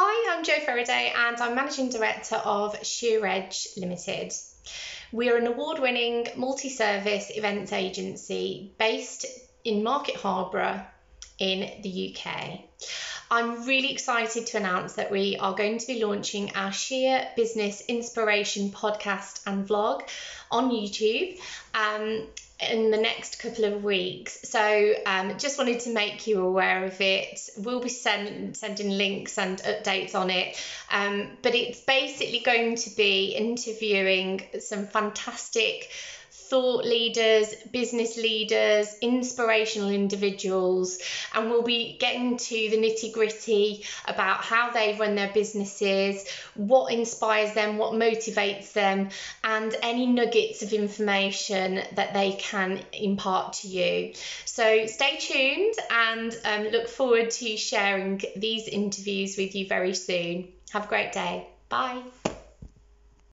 Hi, I'm Jo Faraday and I'm Managing Director of Sheer Edge Limited. We are an award winning multi service events agency based in Market Harborough in the UK. I'm really excited to announce that we are going to be launching our Sheer Business Inspiration podcast and vlog on YouTube. Um, in the next couple of weeks. So um, just wanted to make you aware of it. We'll be send, sending links and updates on it. Um, but it's basically going to be interviewing some fantastic thought leaders, business leaders, inspirational individuals, and we'll be getting to the nitty gritty about how they run their businesses, what inspires them, what motivates them, and any nuggets of information that they can impart to you. So stay tuned and um, look forward to sharing these interviews with you very soon. Have a great day. Bye.